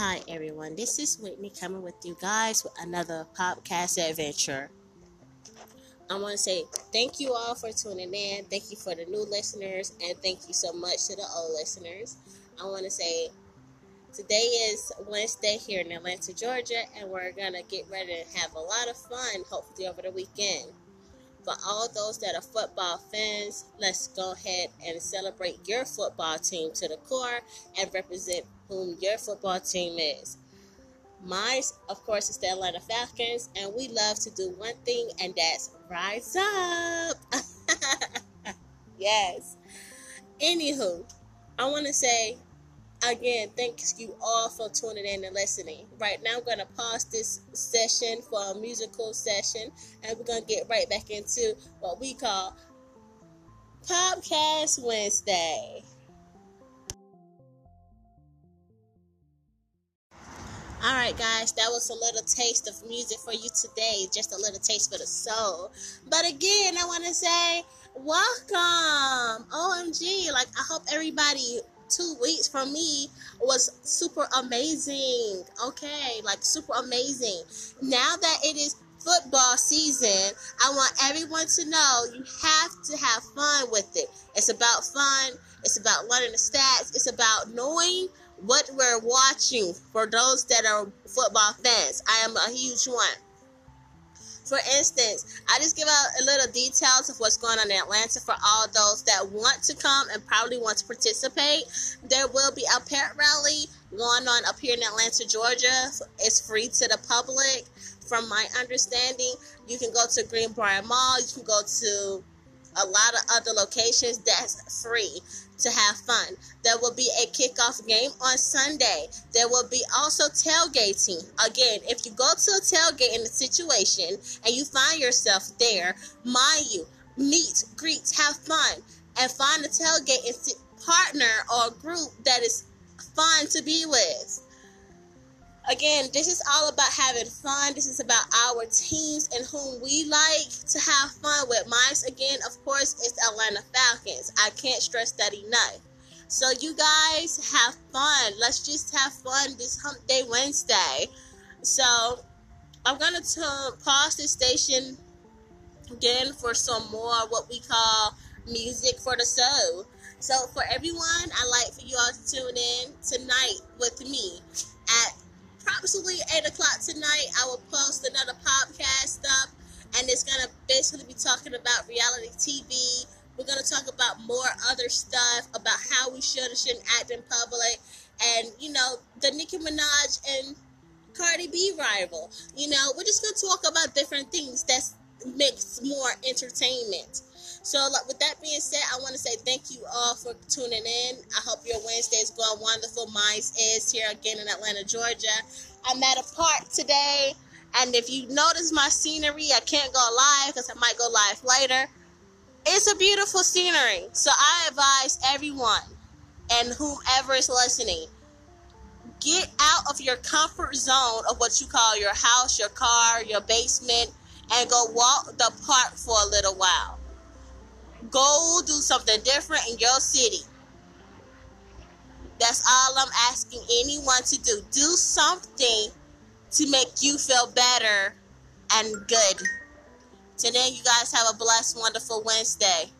Hi everyone, this is Whitney coming with you guys with another podcast adventure. I want to say thank you all for tuning in. Thank you for the new listeners, and thank you so much to the old listeners. I want to say today is Wednesday here in Atlanta, Georgia, and we're gonna get ready to have a lot of fun, hopefully over the weekend. For all those that are football fans, let's go ahead and celebrate your football team to the core and represent whom your football team is. Mine, of course, is the Atlanta Falcons, and we love to do one thing, and that's rise up. yes. Anywho, I want to say again, thank you all for tuning in and listening. Right now, I'm going to pause this session for a musical session, and we're going to get right back into what we call Podcast Wednesday. All right, guys, that was a little taste of music for you today. Just a little taste for the soul. But again, I want to say, welcome. OMG. Like, I hope everybody two weeks for me was super amazing. Okay, like super amazing. Now that it is football season, I want everyone to know you have to have fun with it. It's about fun, it's about learning the stats, it's about knowing what we're watching for those that are football fans. I am a huge one. For instance, I just give out a little details of what's going on in Atlanta for all those that want to come and probably want to participate. There will be a parent rally going on up here in Atlanta, Georgia. It's free to the public. From my understanding, you can go to Greenbriar Mall, you can go to a lot of other locations that's free to have fun. There will be a kickoff game on Sunday. There will be also tailgating. Again, if you go to a tailgate in a situation and you find yourself there, mind you, meet, greet, have fun, and find a tailgate and partner or group that is fun to be with again, this is all about having fun. This is about our teams and whom we like to have fun with. Mine, again, of course, is Atlanta Falcons. I can't stress that enough. So, you guys have fun. Let's just have fun this Hump Day Wednesday. So, I'm going to pause this station again for some more what we call music for the soul. So, for everyone, I'd like for you all to tune in tonight with me approximately 8 o'clock tonight, I will post another podcast up, and it's going to basically be talking about reality TV. We're going to talk about more other stuff about how we should or shouldn't act in public, and, you know, the Nicki Minaj and Cardi B rival. You know, we're just going to talk about different things that makes more entertainment. So, like, with that being said, I want to say thank you all for tuning in. I hope your Wednesday is going wonderful. Mine is here again in Atlanta, Georgia. I'm at a park today, and if you notice my scenery, I can't go live because I might go live later. It's a beautiful scenery. So, I advise everyone and whomever is listening get out of your comfort zone of what you call your house, your car, your basement, and go walk the park for a little while. Go do something different in your city. That's all I'm asking anyone to do. Do something to make you feel better and good. Today, you guys have a blessed, wonderful Wednesday.